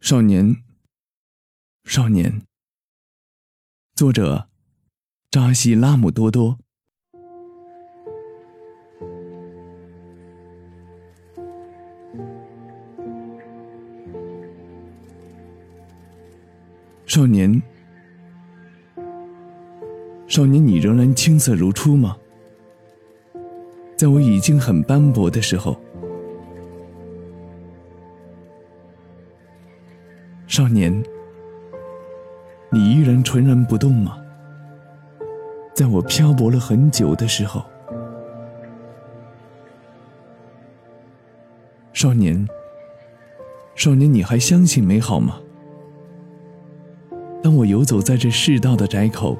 少年，少年。作者：扎西拉姆多多。少年，少年，你仍然青涩如初吗？在我已经很斑驳的时候。少年，你依然纯然不动吗？在我漂泊了很久的时候，少年，少年，你还相信美好吗？当我游走在这世道的窄口，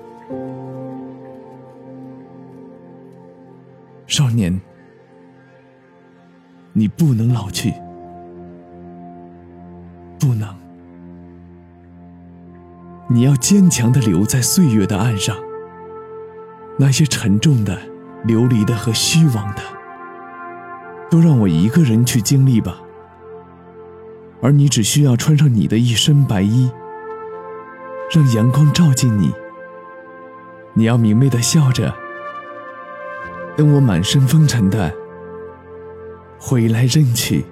少年，你不能老去，不能。你要坚强的留在岁月的岸上，那些沉重的、流离的和虚妄的，都让我一个人去经历吧。而你只需要穿上你的一身白衣，让阳光照进你。你要明媚的笑着，等我满身风尘的回来认取。